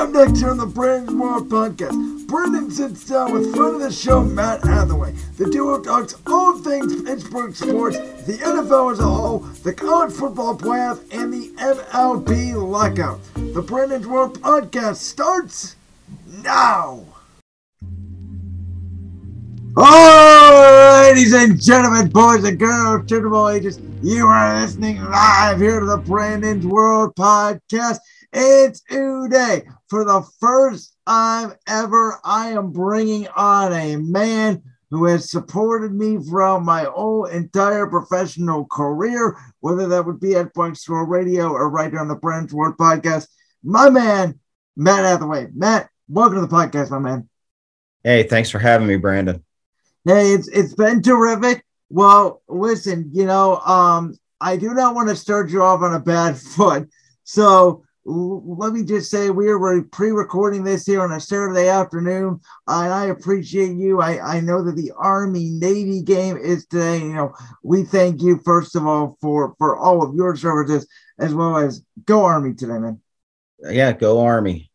up next here on the Brandon World Podcast, Brandon sits down with friend of the show, Matt Hathaway. The duo talks all things Pittsburgh sports, the NFL as a whole, the college football playoff, and the MLB lockout. The Brandon's World Podcast starts now. Oh, ladies and gentlemen, boys and girls, children ages, you are listening live here to the Brandon's World Podcast. It's today. For the first time ever, I am bringing on a man who has supported me throughout my whole entire professional career, whether that would be at Point Store Radio or right here on the Brandon's World Podcast. My man, Matt Hathaway. Matt, welcome to the podcast, my man. Hey, thanks for having me, Brandon. Hey, it's it's been terrific. Well, listen, you know, um, I do not want to start you off on a bad foot. So let me just say we are pre-recording this here on a Saturday afternoon, and I appreciate you. I, I know that the Army Navy game is today. You know, we thank you first of all for for all of your services as well as go Army today, man. Yeah, go Army.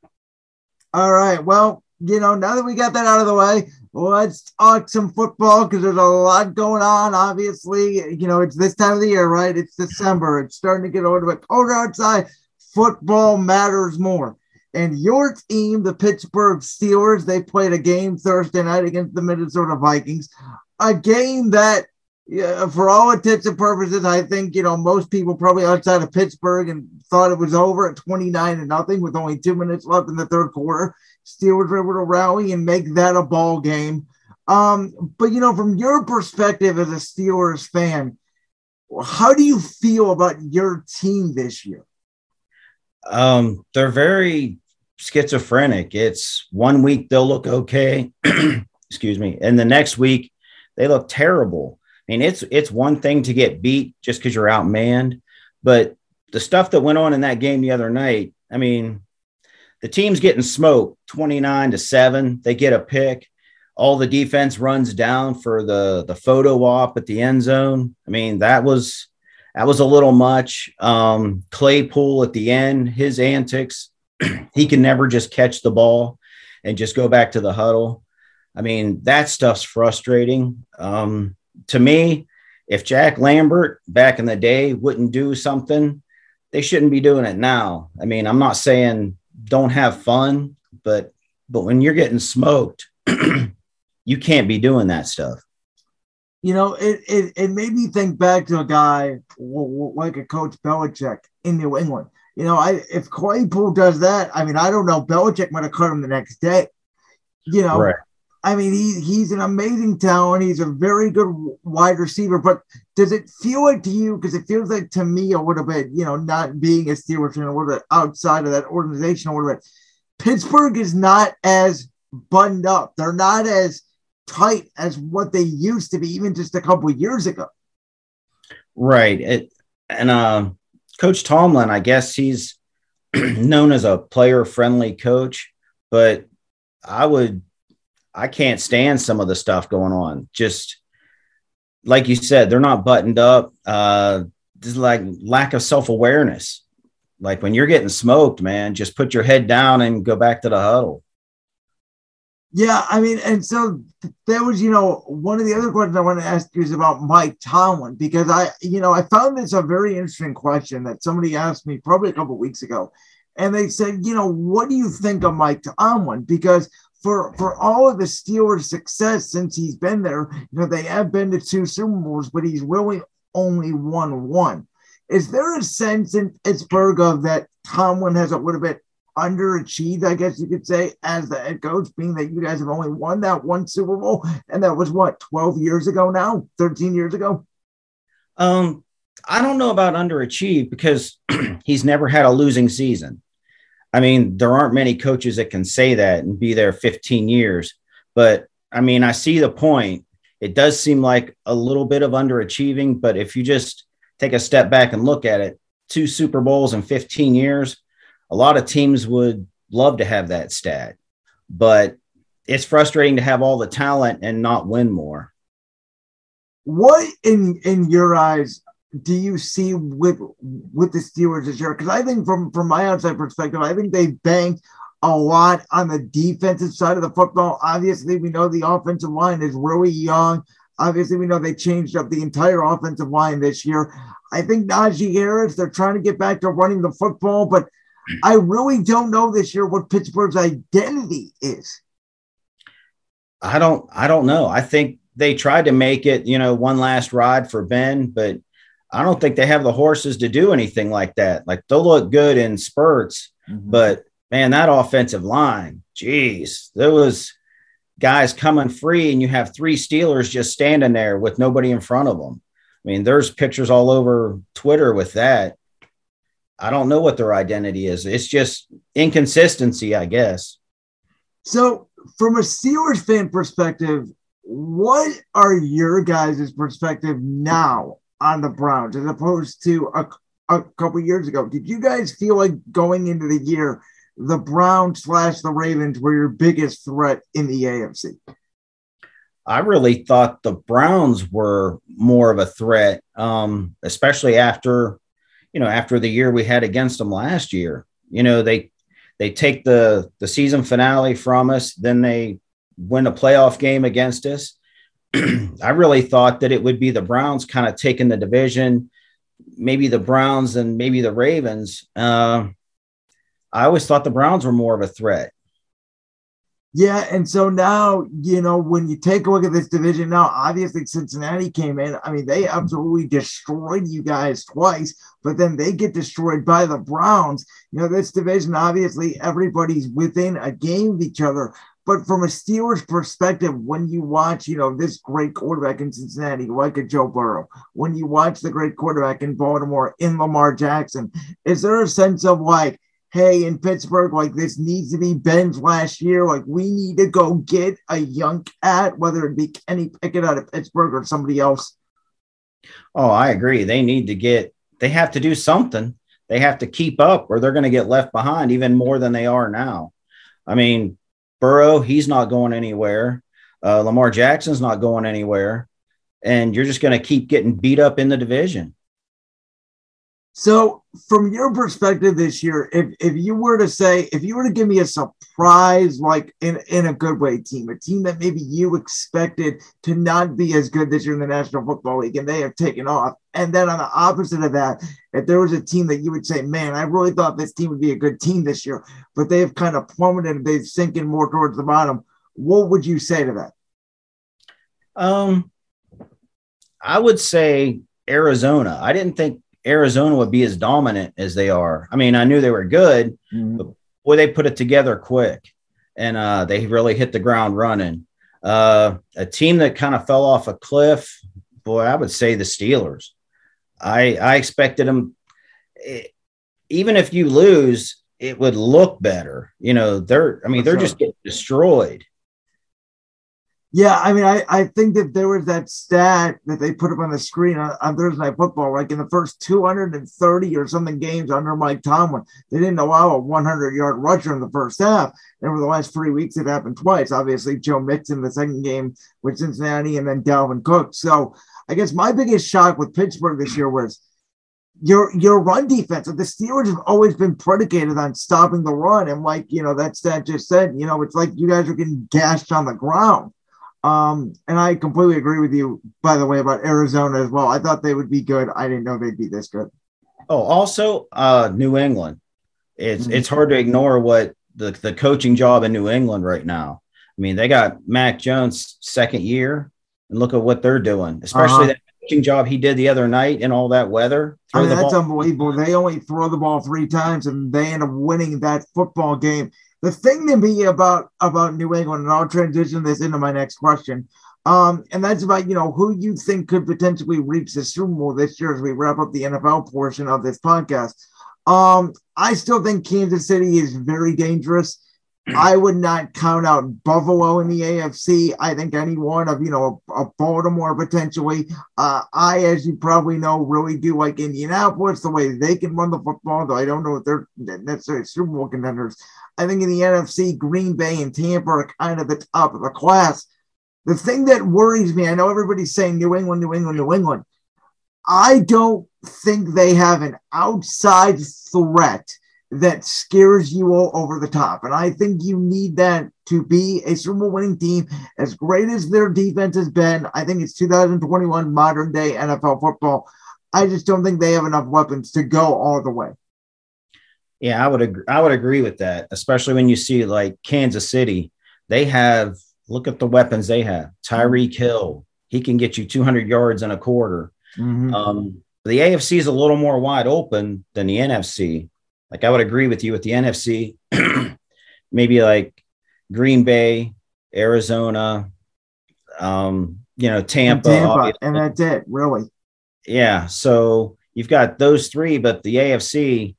All right. Well, you know, now that we got that out of the way, let's talk some football because there's a lot going on. Obviously, you know, it's this time of the year, right? It's December. It's starting to get a little bit colder outside football matters more. And your team, the Pittsburgh Steelers, they played a game Thursday night against the Minnesota Vikings, a game that, for all intents and purposes, I think you know most people probably outside of Pittsburgh and thought it was over at 29 and nothing with only two minutes left in the third quarter. Steelers were able to rally and make that a ball game. Um, but you know, from your perspective as a Steelers fan, how do you feel about your team this year? Um, they're very schizophrenic. It's one week they'll look okay, excuse me, and the next week they look terrible. I mean, it's it's one thing to get beat just because you're outmanned, but the stuff that went on in that game the other night, I mean, the team's getting smoked 29 to 7. They get a pick. All the defense runs down for the the photo op at the end zone. I mean, that was that was a little much. Um, Claypool at the end, his antics, he can never just catch the ball and just go back to the huddle. I mean, that stuff's frustrating. Um, to me, if Jack Lambert back in the day wouldn't do something, they shouldn't be doing it now. I mean, I'm not saying don't have fun, but but when you're getting smoked, you can't be doing that stuff you know, it, it, it made me think back to a guy like a coach Belichick in New England. You know, I if Claypool does that, I mean, I don't know. Belichick might have cut him the next day. You know, right. I mean, he he's an amazing talent. He's a very good wide receiver. But does it feel like to you? Because it feels like to me a little bit, you know, not being a Steelers fan, a little bit outside of that organization, a little bit. Pittsburgh is not as buttoned up. They're not as tight as what they used to be even just a couple years ago. Right. It, and uh, Coach Tomlin, I guess he's known as a player friendly coach, but I would, I can't stand some of the stuff going on. Just like you said, they're not buttoned up. Uh, there's like lack of self awareness. Like when you're getting smoked, man, just put your head down and go back to the huddle. Yeah, I mean, and so that was, you know, one of the other questions I want to ask you is about Mike Tomlin because I, you know, I found this a very interesting question that somebody asked me probably a couple weeks ago, and they said, you know, what do you think of Mike Tomlin? Because for for all of the Steelers' success since he's been there, you know, they have been to two Super Bowls, but he's really only won one. Is there a sense in Pittsburgh of that Tomlin has a little bit underachieved, I guess you could say, as the head coach, being that you guys have only won that one Super Bowl, and that was what 12 years ago now, 13 years ago. Um, I don't know about underachieved because he's never had a losing season. I mean, there aren't many coaches that can say that and be there 15 years. But I mean, I see the point. It does seem like a little bit of underachieving, but if you just take a step back and look at it, two Super Bowls in 15 years, a lot of teams would love to have that stat, but it's frustrating to have all the talent and not win more. What in in your eyes do you see with with the Steelers this year? Because I think from from my outside perspective, I think they banked a lot on the defensive side of the football. Obviously, we know the offensive line is really young. Obviously, we know they changed up the entire offensive line this year. I think Najee Harris, they're trying to get back to running the football, but I really don't know this year what Pittsburgh's identity is. I don't I don't know. I think they tried to make it, you know, one last ride for Ben, but I don't think they have the horses to do anything like that. Like they'll look good in spurts, mm-hmm. but man, that offensive line, geez, there was guys coming free, and you have three Steelers just standing there with nobody in front of them. I mean, there's pictures all over Twitter with that. I don't know what their identity is. It's just inconsistency, I guess. So, from a Steelers fan perspective, what are your guys' perspective now on the Browns as opposed to a, a couple years ago? Did you guys feel like going into the year the Browns slash the Ravens were your biggest threat in the AFC? I really thought the Browns were more of a threat, um, especially after, you know, after the year we had against them last year. You know, they they take the the season finale from us, then they win a playoff game against us. I really thought that it would be the Browns kind of taking the division, maybe the Browns and maybe the Ravens. Uh, I always thought the Browns were more of a threat. Yeah, and so now, you know, when you take a look at this division now, obviously Cincinnati came in. I mean, they mm-hmm. absolutely destroyed you guys twice, but then they get destroyed by the Browns. You know, this division, obviously, everybody's within a game of each other. But from a Steelers perspective, when you watch, you know, this great quarterback in Cincinnati, like a Joe Burrow, when you watch the great quarterback in Baltimore, in Lamar Jackson, is there a sense of like, hey, in Pittsburgh, like this needs to be Ben's last year. Like we need to go get a young cat, whether it be Kenny Pickett out of Pittsburgh or somebody else. Oh, I agree. They need to get, they have to do something. They have to keep up or they're going to get left behind even more than they are now. I mean, Burrow, he's not going anywhere. Uh, Lamar Jackson's not going anywhere. And you're just going to keep getting beat up in the division. So, from your perspective this year, if, if you were to say, if you were to give me a surprise, like in, in a good way team, a team that maybe you expected to not be as good this year in the National Football League and they have taken off. And then on the opposite of that, if there was a team that you would say, man, I really thought this team would be a good team this year, but they've kind of plummeted and they've sinking more towards the bottom, what would you say to that? Um, I would say Arizona. I didn't think Arizona would be as dominant as they are. I mean, I knew they were good, mm-hmm. but boy, they put it together quick and uh, they really hit the ground running. Uh, a team that kind of fell off a cliff, boy, I would say the Steelers. I I expected them, it, even if you lose, it would look better. You know, they're I mean, they're just getting destroyed. Yeah, I mean, I, I think that there was that stat that they put up on the screen on, on Thursday Night Football. Like in the first 230 or something games under Mike Tomlin, they didn't allow a 100 yard rusher in the first half. And over the last three weeks, it happened twice. Obviously, Joe Mixon, the second game with Cincinnati, and then Dalvin Cook. So I guess my biggest shock with Pittsburgh this year was your your run defense. The Steelers have always been predicated on stopping the run. And like, you know, that stat just said, you know, it's like you guys are getting gashed on the ground. Um, and I completely agree with you, by the way, about Arizona as well. I thought they would be good. I didn't know they'd be this good. Oh, also uh, New England. It's mm-hmm. it's hard to ignore what the, the coaching job in New England right now. I mean, they got Mac Jones second year, and look at what they're doing, especially uh-huh. that coaching job he did the other night in all that weather. I mean, that's ball. unbelievable. They only throw the ball three times, and they end up winning that football game the thing to me about about New England, and I'll transition this into my next question, um, and that's about you know who you think could potentially reach the Super Bowl this year as we wrap up the NFL portion of this podcast. Um, I still think Kansas City is very dangerous. I would not count out Buffalo in the AFC. I think any one of you know a, a Baltimore potentially. Uh, I, as you probably know, really do like Indianapolis the way they can run the football. Though I don't know if they're necessarily Super Bowl contenders. I think in the NFC, Green Bay and Tampa are kind of the top of the class. The thing that worries me, I know everybody's saying New England, New England, New England. I don't think they have an outside threat that scares you all over the top. And I think you need that to be a Super Bowl winning team. As great as their defense has been, I think it's 2021 modern day NFL football. I just don't think they have enough weapons to go all the way. Yeah, I would agree. I would agree with that, especially when you see like Kansas City. They have look at the weapons they have. Tyreek Hill, he can get you 200 yards in a quarter. Mm-hmm. Um, the AFC is a little more wide open than the NFC. Like I would agree with you with the NFC, maybe like Green Bay, Arizona, um, you know, Tampa, and, Tampa, and that's it, really. Yeah. So you've got those three, but the AFC,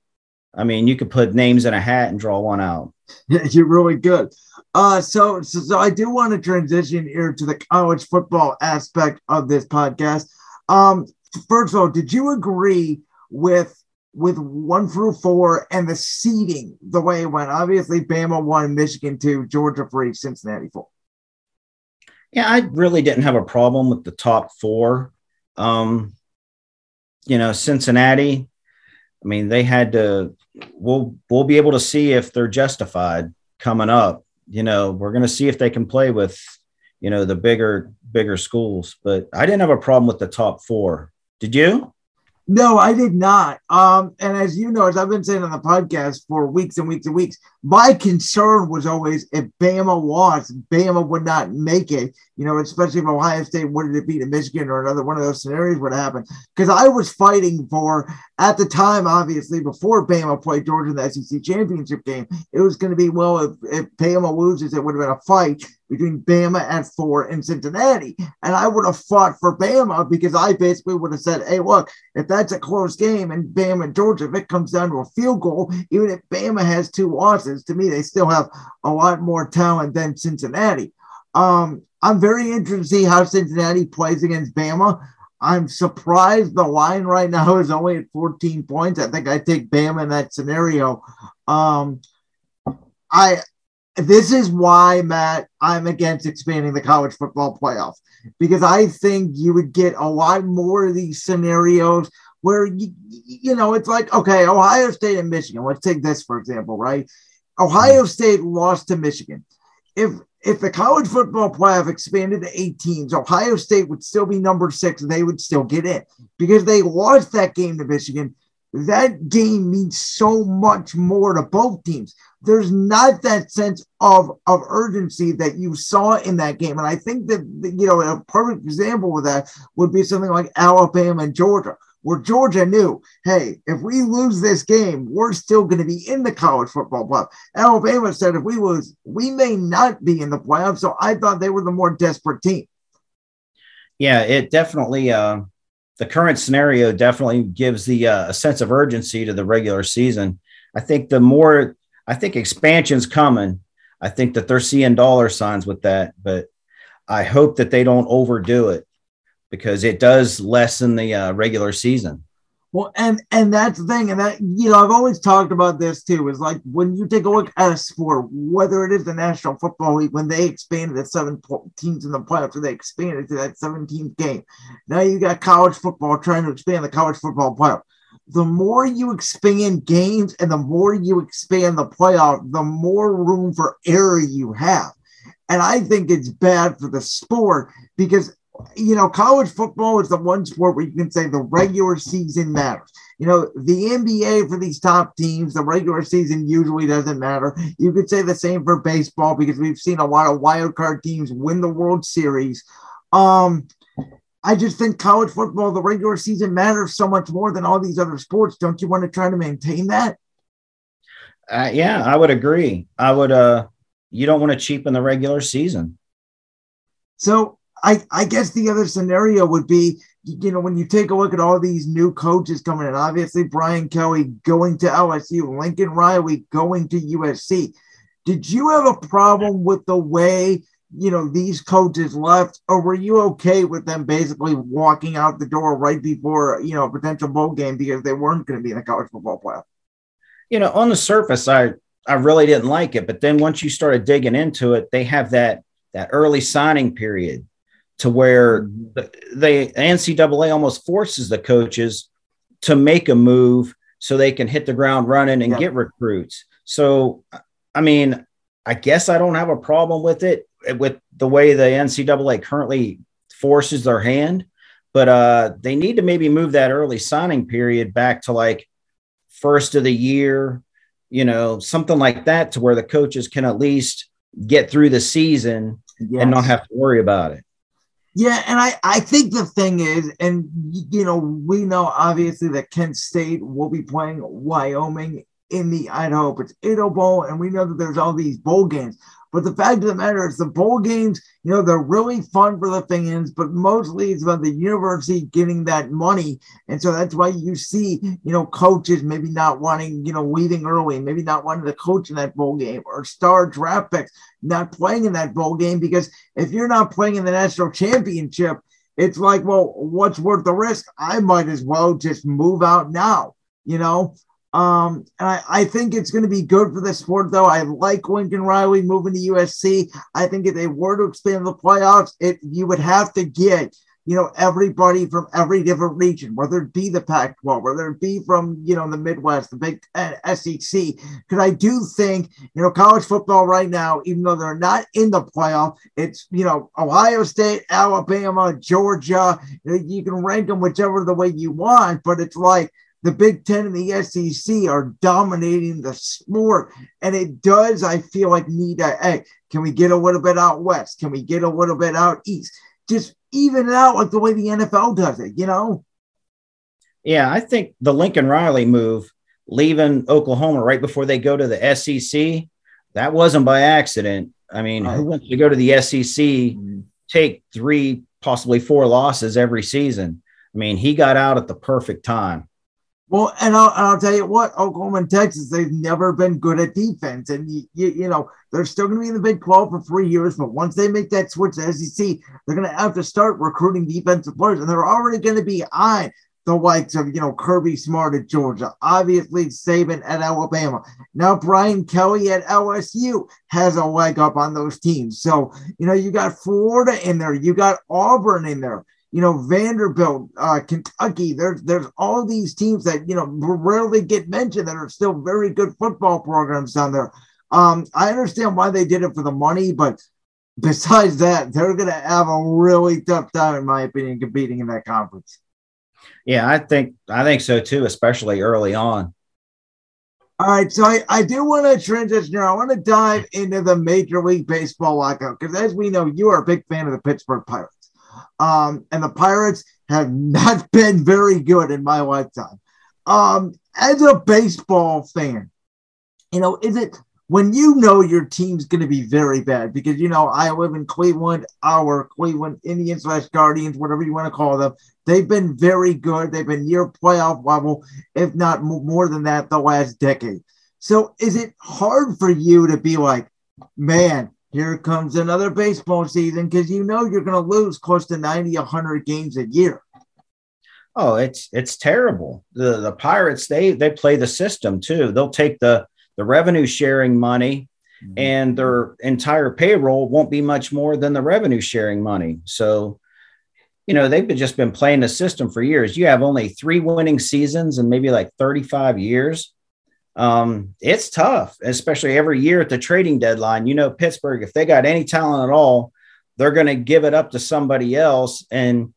I mean, you could put names in a hat and draw one out. Yeah, you're really good. Uh, so, so, so I do want to transition here to the college football aspect of this podcast. Um, first of all, did you agree with with one through four and the seeding the way it went? Obviously, Bama won, Michigan two, Georgia three, Cincinnati four. Yeah, I really didn't have a problem with the top four. Um, you know, Cincinnati. I mean, they had to. We'll we'll be able to see if they're justified coming up. You know, we're going to see if they can play with, you know, the bigger bigger schools. But I didn't have a problem with the top four. Did you? No, I did not. Um, and as you know, as I've been saying on the podcast for weeks and weeks and weeks, my concern was always if Bama lost, Bama would not make it. You know, especially if Ohio State wanted to beat Michigan or another one of those scenarios would happen. Because I was fighting for at the time, obviously, before Bama played Georgia in the SEC championship game, it was going to be well if, if Bama loses, it would have been a fight between Bama at four and Cincinnati. And I would have fought for Bama because I basically would have said, hey, look, if that's a close game and Bama and Georgia, if it comes down to a field goal, even if Bama has two losses, to me, they still have a lot more talent than Cincinnati. Um, I'm very interested to see how Cincinnati plays against Bama. I'm surprised the line right now is only at 14 points. I think I take Bama in that scenario. Um, I this is why, Matt, I'm against expanding the college football playoff because I think you would get a lot more of these scenarios where, you, you know, it's like, okay, Ohio State and Michigan. Let's take this, for example, right? Ohio mm. State lost to Michigan. If if the college football playoff expanded to eight teams, Ohio State would still be number six and they would still get in because they lost that game to Michigan that game means so much more to both teams. There's not that sense of, of urgency that you saw in that game. And I think that, you know, a perfect example of that would be something like Alabama and Georgia, where Georgia knew, hey, if we lose this game, we're still going to be in the college football playoff. Alabama said if we lose, we may not be in the playoffs. So I thought they were the more desperate team. Yeah, it definitely. Uh the current scenario definitely gives the uh, a sense of urgency to the regular season. I think the more I think expansion's coming. I think that they're seeing dollar signs with that, but I hope that they don't overdo it because it does lessen the uh, regular season. Well, and and that's the thing, and that you know, I've always talked about this too. Is like when you take a look at a sport, whether it is the National Football League, when they expanded the seven teams in the playoffs, or they expanded to that 17th game. Now you got college football trying to expand the college football playoff. The more you expand games and the more you expand the playoff, the more room for error you have. And I think it's bad for the sport because you know, college football is the one sport where you can say the regular season matters. You know, the NBA for these top teams, the regular season usually doesn't matter. You could say the same for baseball because we've seen a lot of wild card teams win the World Series. Um, I just think college football, the regular season matters so much more than all these other sports. Don't you want to try to maintain that? Uh, yeah, I would agree. I would. Uh, you don't want to cheapen the regular season. So I, I guess the other scenario would be, you know, when you take a look at all these new coaches coming in, obviously Brian Kelly going to LSU, Lincoln Riley going to USC. Did you have a problem with the way, you know, these coaches left, or were you okay with them basically walking out the door right before, you know, a potential bowl game because they weren't going to be in a college football playoff? You know, on the surface, I I really didn't like it, but then once you started digging into it, they have that that early signing period to where the, the NCAA almost forces the coaches to make a move so they can hit the ground running and Yeah. get recruits. So, I mean, I guess I don't have a problem with it with the way the NCAA currently forces their hand, but uh, they need to maybe move that early signing period back to like first of the year, you know, something like that, to where the coaches can at least get through the season and not have to worry about it. Yeah, and I, I think the thing is, and you know, we know obviously that Kent State will be playing Wyoming in the Idaho Potato Bowl, and we know that there's all these bowl games. But the fact of the matter is, the bowl games, you know, they're really fun for the fans, but mostly it's about the university getting that money. And so that's why you see, you know, coaches maybe not wanting, you know, leaving early, maybe not wanting to coach in that bowl game, or star draft picks not playing in that bowl game because if you're not playing in the national championship, it's like, well, what's worth the risk? I might as well just move out now, you know? Um, and I, I think it's going to be good for the sport, though. I like Lincoln Riley moving to USC. I think if they were to expand the playoffs, it you would have to get, you know, everybody from every different region, whether it be the Pac 12, whether it be from, you know, the Midwest, the Big uh, SEC. Because I do think, you know, college football right now, even though they're not in the playoff, it's, you know, Ohio State, Alabama, Georgia. You can rank them whichever the way you want, but it's like the Big Ten and the SEC are dominating the sport. And it does, I feel like, need a, hey, can we get a little bit out west? Can we get a little bit out east? Just even it out like the way the NFL does it, you know? Yeah, I think the Lincoln Riley move, leaving Oklahoma right before they go to the SEC, that wasn't by accident. I mean, who wants to go to the SEC, mm-hmm. take three, possibly four losses every season? I mean, he got out at the perfect time. Well, and I'll, and I'll tell you what, Oklahoma and Texas, they've never been good at defense. And, you, you, you know, they're still going to be in the Big 12 for three years. But once they make that switch to SEC, they're going to have to start recruiting defensive players. And they're already going to be on the likes of, you know, Kirby Smart at Georgia, obviously Saban at Alabama. Now, Brian Kelly at LSU has a leg up on those teams. So, you know, you got Florida in there, you got Auburn in there you know, Vanderbilt, uh, Kentucky. There's there's all these teams that you know rarely get mentioned that are still very good football programs down there. Um, I understand why they did it for the money, but besides that, they're going to have a really tough time, in my opinion, competing in that conference. Yeah, I think I think so too, especially early on. All right, so I, I do want to transition here. I want to dive into the Major League Baseball lockout because, as we know, you are a big fan of the Pittsburgh Pirates. Um, and the Pirates have not been very good in my lifetime. Um, as a baseball fan, you know, is it when you know your team's going to be very bad? Because, you know, I live in Cleveland, our Cleveland Indians slash Guardians, whatever you want to call them. They've been very good. They've been near playoff level, if not more than that, the last decade. So is it hard for you to be like, man, here comes another baseball season because you know you're going to lose close to 90, 100 games a year. Oh, it's it's terrible. The the Pirates they they play the system too. They'll take the the revenue sharing money mm-hmm. and their entire payroll won't be much more than the revenue sharing money. So, you know, they've been, just been playing the system for years. You have only three winning seasons and maybe like 35 years. Um, it's tough, especially every year at the trading deadline. You know, Pittsburgh, if they got any talent at all, they're going to give it up to somebody else and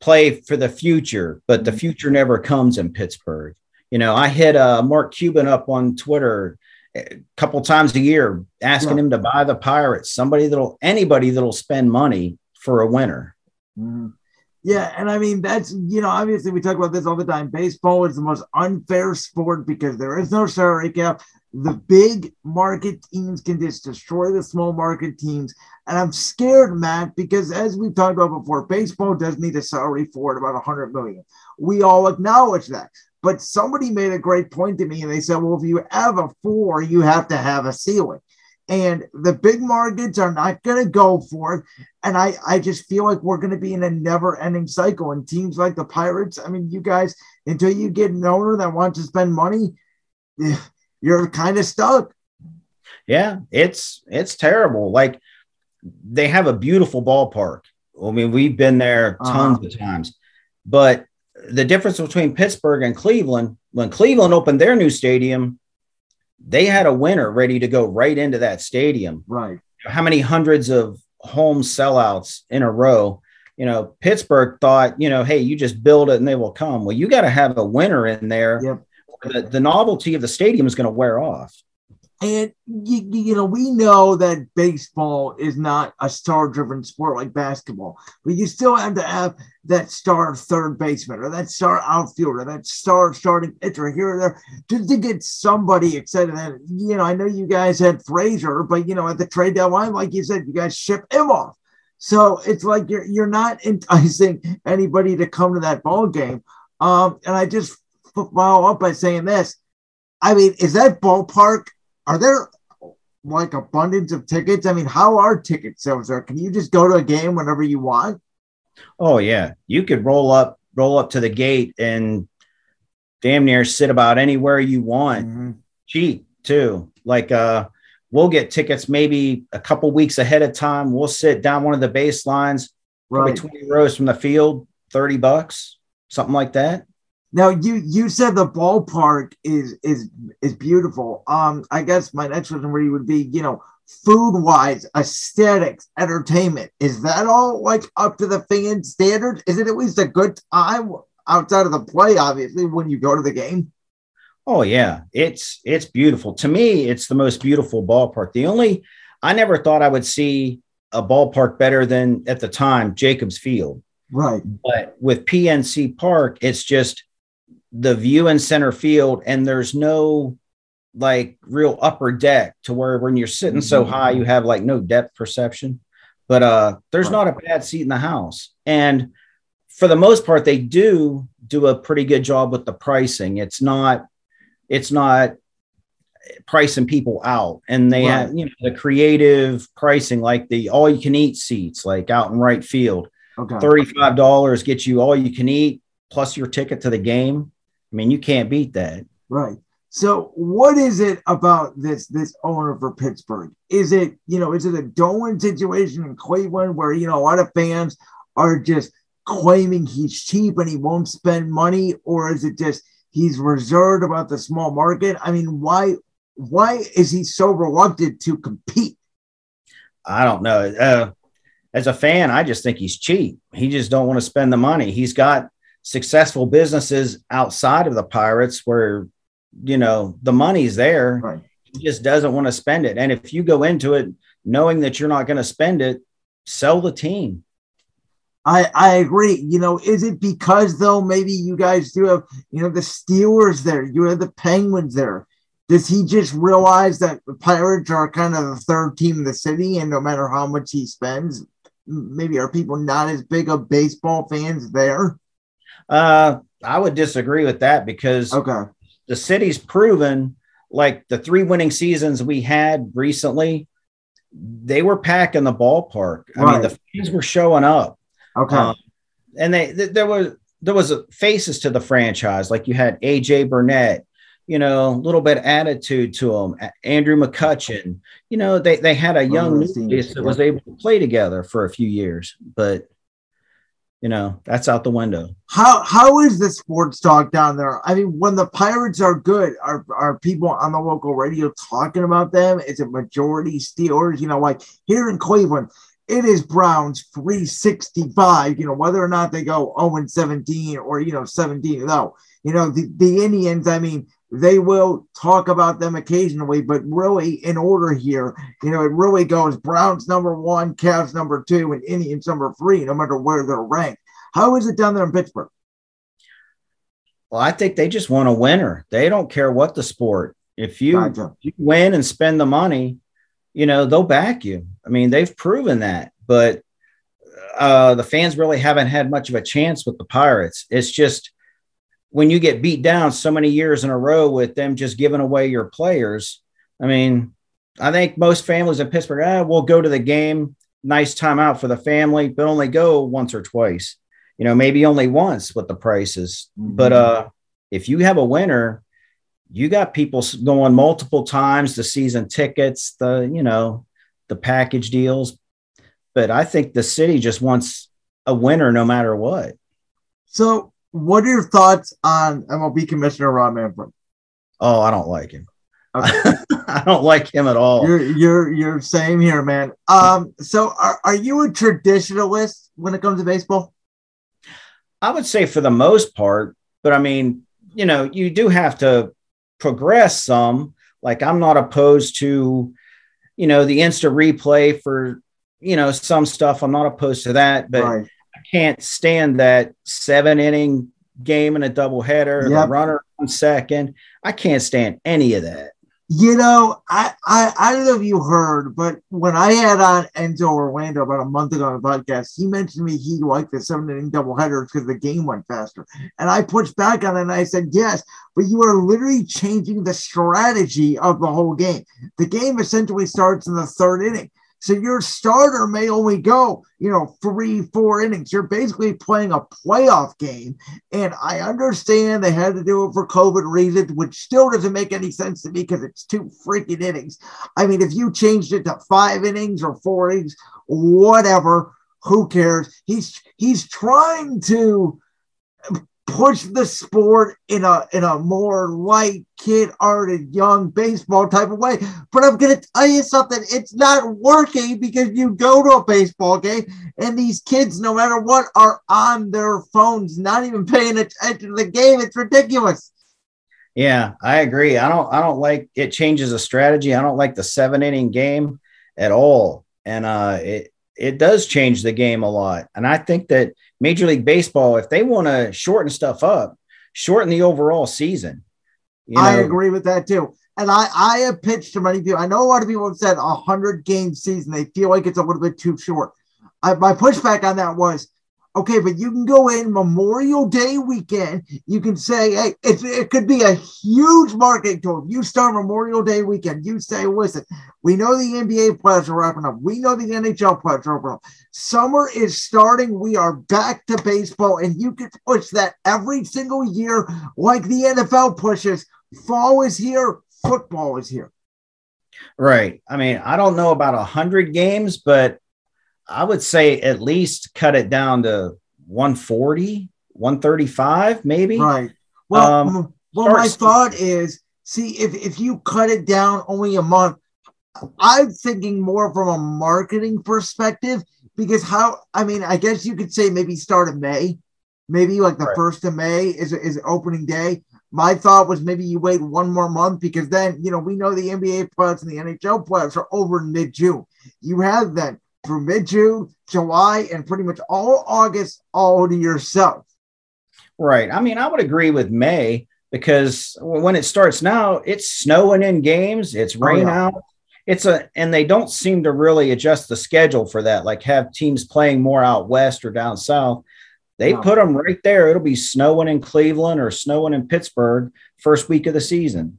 play for the future. But the future never comes in Pittsburgh. You know, I hit uh, Mark Cuban up on Twitter a couple times a year asking Yeah. him to buy the Pirates. Somebody that'll anybody that'll spend money for a winner. Mhm. Yeah, and I mean that's you know obviously we talk about this all the time. Baseball is the most unfair sport because there is no salary cap. The big market teams can just destroy the small market teams, and I'm scared, Matt, because as we've talked about before, baseball does need a salary for it about 100 million. We all acknowledge that, but somebody made a great point to me, and they said, "Well, if you have a floor, you have to have a ceiling." And the big markets are not going to go for it. And I, I just feel like we're going to be in a never ending cycle. And teams like the Pirates, I mean, you guys, until you get an owner that wants to spend money, eh, you're kind of stuck. Yeah, it's it's terrible. Like they have a beautiful ballpark. I mean, we've been there tons of times, but the difference between Pittsburgh and Cleveland, when Cleveland opened their new stadium, they had a winner ready to go right into that stadium. Right. How many hundreds of home sellouts in a row? You know, Pittsburgh thought, you know, hey, you just build it and they will come. Well, you got to have a winner in there. Yep. The, the novelty of the stadium is going to wear off. And you, you know, we know that baseball is not a star-driven sport like basketball, but you still have to have that star third baseman or that star outfielder, that star starting pitcher here or there, to get somebody excited. And you know, I know you guys had Frazier, but you know, at the trade deadline, like you said, you guys ship him off. So it's like you're you're not enticing anybody to come to that ball game. Um, and I just follow up by saying this. I mean, is that ballpark are there like abundance of tickets? I mean, how are ticket sales there? Can you just go to a game whenever you want? Oh yeah, you could roll up, roll up to the gate, and damn near sit about anywhere you want. Mm-hmm. Cheap too. Like uh, we'll get tickets maybe a couple weeks ahead of time. We'll sit down one of the baselines, right. twenty rows from the field, thirty bucks, something like that. Now you you said the ballpark is is is beautiful. Um, I guess my next question really would be, you know, food wise, aesthetics, entertainment. Is that all like up to the fan standard? Is it at least a good time outside of the play? Obviously, when you go to the game. Oh yeah, it's it's beautiful. To me, it's the most beautiful ballpark. The only I never thought I would see a ballpark better than at the time Jacobs Field. Right. But with PNC Park, it's just the view in center field and there's no like real upper deck to where when you're sitting so mm-hmm. high you have like no depth perception. But uh there's not a bad seat in the house. And for the most part they do do a pretty good job with the pricing. It's not it's not pricing people out. And they right. have you know the creative pricing like the all you can eat seats like out in right field. Okay. $35 gets you all you can eat plus your ticket to the game I mean, you can't beat that. Right. So what is it about this this owner for Pittsburgh? Is it, you know, is it a Dolan situation in Cleveland where, you know, a lot of fans are just claiming he's cheap and he won't spend money, or is it just he's reserved about the small market? I mean, why why is he so reluctant to compete? I don't know. Uh, as a fan, I just think he's cheap. He just don't want to spend the money. He's got successful businesses outside of the Pirates where, you know, the money's there. Right. He just doesn't want to spend it. And if you go into it knowing that you're not going to spend it, sell the team. I, I agree. You know, is it because though maybe you guys do have, you know, the Steelers there, you have the Penguins there. Does he just realize that the Pirates are kind of the third team in the city, and no matter how much he spends, maybe are people not as big of baseball fans there? Uh, I would disagree with that because okay. the city's proven like the three winning seasons we had recently, they were packing the ballpark. I mean, the fans were showing up. Okay. Um, and they th- there was there was faces to the franchise, like you had AJ Burnett, you know, a little bit attitude to them. Andrew McCutchen, you know, they they had a young nucleus that was able to play together for a few years, but you know that's out the window. How how is the sports talk down there? I mean when the pirates are good are are people on the local radio talking about them? Is it majority steelers? You know like here in cleveland it is browns 365 you know whether or not they go 0 and 17 or you know 17 no oh. you know the, the indians i mean they will talk about them occasionally, but really in order here, you know, it really goes Browns number one, Cavs number two, and Indians number three, no matter where they're ranked. How is it down there in Pittsburgh? Well, I think they just want a winner. They don't care what the sport. If you, gotcha. you win and spend the money, you know, they'll back you. I mean, they've proven that, but uh, the fans really haven't had much of a chance with the Pirates. It's just, when you get beat down so many years in a row with them just giving away your players, I mean, I think most families in Pittsburgh, ah, will go to the game, nice time out for the family, but only go once or twice. You know, maybe only once with the prices. Mm-hmm. But uh, if you have a winner, you got people going multiple times, the season tickets, the you know, the package deals. But I think the city just wants a winner no matter what. So what are your thoughts on MLB Commissioner Rob Manfred? Oh, I don't like him. Okay. I don't like him at all. You're you're you're same here, man. Um, so are, are you a traditionalist when it comes to baseball? I would say for the most part, but I mean, you know, you do have to progress some. Like I'm not opposed to, you know, the instant replay for, you know, some stuff. I'm not opposed to that, but right. Can't stand that seven inning game in a doubleheader, yep. the runner on second. I can't stand any of that. You know, I, I I don't know if you heard, but when I had on Enzo Orlando about a month ago on the podcast, he mentioned to me he liked the seven inning doubleheaders because the game went faster. And I pushed back on it and I said, yes, but you are literally changing the strategy of the whole game. The game essentially starts in the third inning. So your starter may only go, you know, three, four innings. You're basically playing a playoff game. And I understand they had to do it for COVID reasons, which still doesn't make any sense to me because it's two freaking innings. I mean, if you changed it to five innings or four innings, whatever, who cares? He's he's trying to push the sport in a in a more light kid hearted young baseball type of way. But i'm gonna tell you something. It's not working because you go to a baseball game and these kids no matter what are on their phones not even paying attention to the game. It's ridiculous. Yeah i agree. I don't i don't like it changes the strategy. I don't like the seven inning game at all. And uh it it does change the game a lot and i think that Major League Baseball, if they want to shorten stuff up, shorten the overall season. You know? I agree with that too. And I, I have pitched to many people. I know a lot of people have said a hundred game season. They feel like it's a little bit too short. I, my pushback on that was Okay, but you can go in Memorial Day weekend. You can say, hey, it, it could be a huge marketing tool. You start Memorial Day weekend. You say, listen, we know the NBA players are wrapping up. We know the NHL players are wrapping up. Summer is starting. We are back to baseball, and you can push that every single year like the NFL pushes. Fall is here. Football is here. Right. I mean, I don't know about a hundred games, but I would say at least cut it down to 140, 135, maybe. Right. Well, um, well, my thought is see, if, if you cut it down only a month, I'm thinking more from a marketing perspective because how, I mean, I guess you could say maybe start of May, maybe like the right. first of May is, is opening day. My thought was maybe you wait one more month because then, you know, we know the NBA players and the NHL players are over mid June. You have then through mid June, July, and pretty much all August all to yourself. Right. I mean, I would agree with May because when it starts now, it's snowing in games, it's oh, rain oh, yeah. out. It's a, and they don't seem to really adjust the schedule for that, like have teams playing more out west or down south. They put them right there. It'll be snowing in Cleveland or snowing in Pittsburgh first week of the season.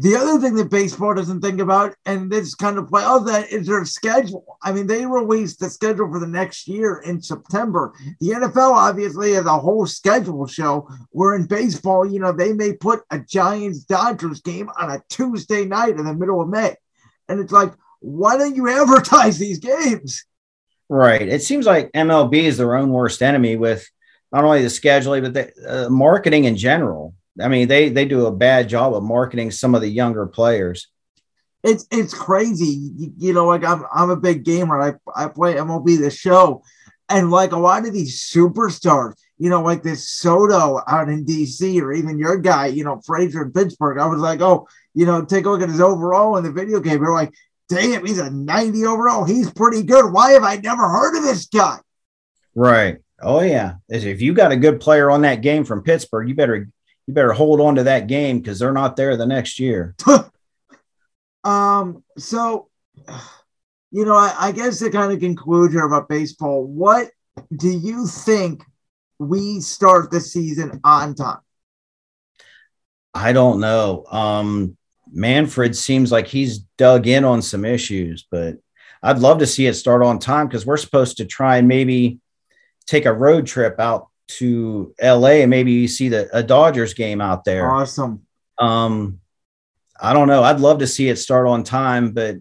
The other thing that baseball doesn't think about, and this kind of play of that, is their schedule. I mean, they released the schedule for the next year in September. The NFL obviously has a whole schedule show where in baseball, you know, they may put a Giants Dodgers game on a Tuesday night in the middle of May. And it's like, why don't you advertise these games? Right. It seems like MLB is their own worst enemy with not only the scheduling, but the uh, marketing in general. I mean, they they do a bad job of marketing some of the younger players. It's it's crazy, you, you know. Like I'm I'm a big gamer. I I play MLB the show, and like a lot of these superstars, you know, like this Soto out in DC, or even your guy, you know, Frazier in Pittsburgh. I was like, oh, you know, take a look at his overall in the video game. You're like, damn, he's a 90 overall. He's pretty good. Why have I never heard of this guy? Right. Oh yeah. If you got a good player on that game from Pittsburgh, you better you better hold on to that game because they're not there the next year. um, so you know, I, I guess the kind of conclusion about baseball, what do you think we start the season on time? I don't know. Um, Manfred seems like he's dug in on some issues, but I'd love to see it start on time because we're supposed to try and maybe take a road trip out to LA and maybe you see the a Dodgers game out there. Awesome. Um, I don't know. I'd love to see it start on time, but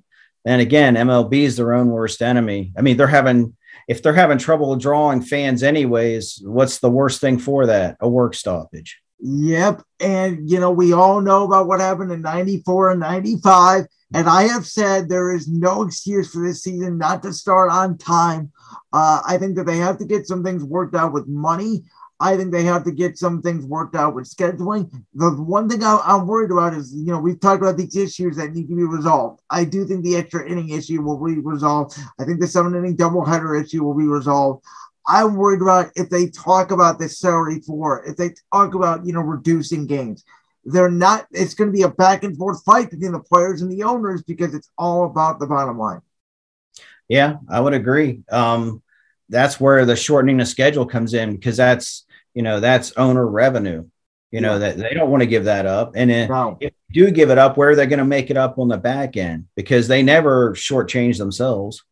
then again, MLB is their own worst enemy. I mean, they're having if they're having trouble drawing fans anyways, what's the worst thing for that? A work stoppage. Yep. And, you know, we all know about what happened in 94 and 95. And I have said there is no excuse for this season not to start on time. Uh, I think that they have to get some things worked out with money. I think they have to get some things worked out with scheduling. The one thing I, am worried about is, you know, we've talked about these issues that need to be resolved. I do think the extra inning issue will be resolved. I think the seven inning doubleheader issue will be resolved. I'm worried about if they talk about this salary floor, if they talk about, you know, reducing games. They're not, it's going to be a back and forth fight between the players and the owners because it's all about the bottom line. Yeah, I would agree. Um, that's where the shortening of schedule comes in because that's, you know, that's owner revenue. You know, that they don't want to give that up. And if, if you do give it up, where are they going to make it up on the back end? Because they never shortchange themselves.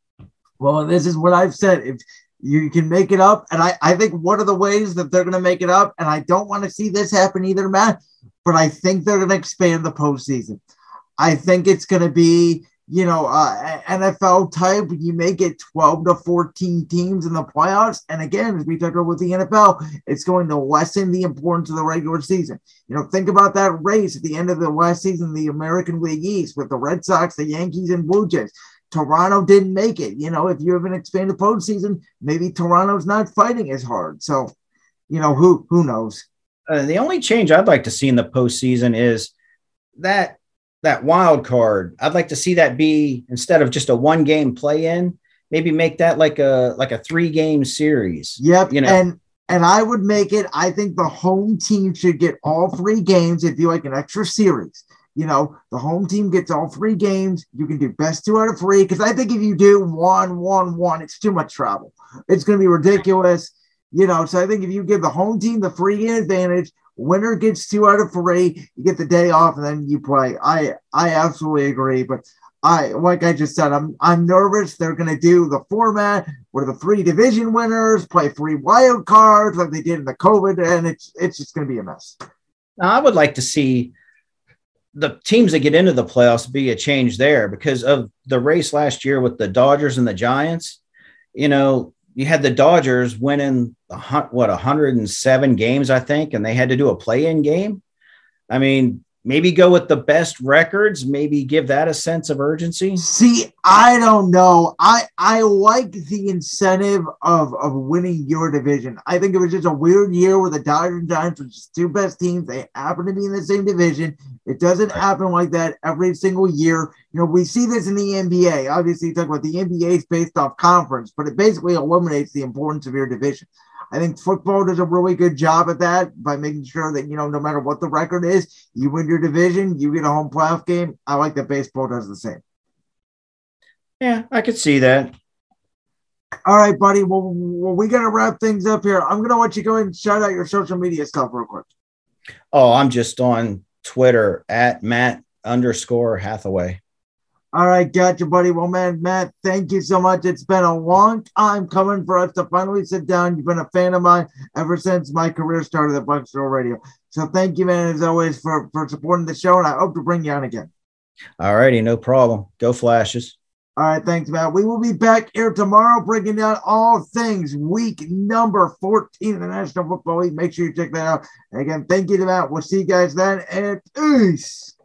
Well, this is what I've said. If you can make it up. And I, I think one of the ways that they're going to make it up, and I don't want to see this happen either, Matt, but I think they're going to expand the postseason. I think it's going to be, you know, uh, NFL type. You may get 12 to 14 teams in the playoffs. And again, as we talked about with the NFL, it's going to lessen the importance of the regular season. You know, think about that race at the end of the last season, the American League East with the Red Sox, the Yankees, and Blue Jays. Toronto didn't make it. You know, if you have an expanded postseason, maybe Toronto's not fighting as hard. So, you know, who who knows? Uh, the only change I'd like to see in the postseason is that that wild card. I'd like to see that be instead of just a one game play in, maybe make that like a like a three game series. Yep. You know, and and I would make it. I think the home team should get all three games. if you like an extra series you know, the home team gets all three games. You can do best two out of three. Because I think if you do one, one, one, it's too much travel. It's going to be ridiculous. You know, so I think if you give the home team the free game advantage, winner gets two out of three, you get the day off, and then you play. I I absolutely agree. But I like I just said, I'm I'm nervous. They're gonna do the format where the three division winners play three wild cards like they did in the COVID, and it's it's just gonna be a mess. I would like to see the teams that get into the playoffs be a change there because of the race last year with the Dodgers and the Giants. You know, you had the Dodgers winning what 107 games, I think, and they had to do a play-in game. I mean, maybe go with the best records maybe give that a sense of urgency? See i don't know. I i like the incentive of of winning your division. I think it was just a weird year where the dodgers and giants were just two best teams. They happen to be in the same division. It doesn't happen like that every single year. You know we see this in the nba obviously you talk about the nba is based off conference but it basically eliminates the importance of your division I think football does a really good job at that by making sure that, you know, no matter what the record is, you win your division, you get a home playoff game. I like that baseball does the same. Yeah, I could see that. All right, buddy. Well, well we got to wrap things up here. I'm going to let you go and shout out your social media stuff real quick. Oh, I'm just on Twitter at Matt underscore Hathaway. All right, gotcha, buddy. Well, man, Matt, thank you so much. It's been a long time coming for us to finally sit down. You've been a fan of mine ever since my career started at Buckshot Radio. So thank you, man, as always, for, for supporting the show, and I hope to bring you on again. All righty, no problem. Go flashes. All right, thanks, Matt. We will be back here tomorrow breaking down all things week number 14 of the National Football League. Make sure you check that out. And again, thank you to Matt. We'll see you guys then, and peace.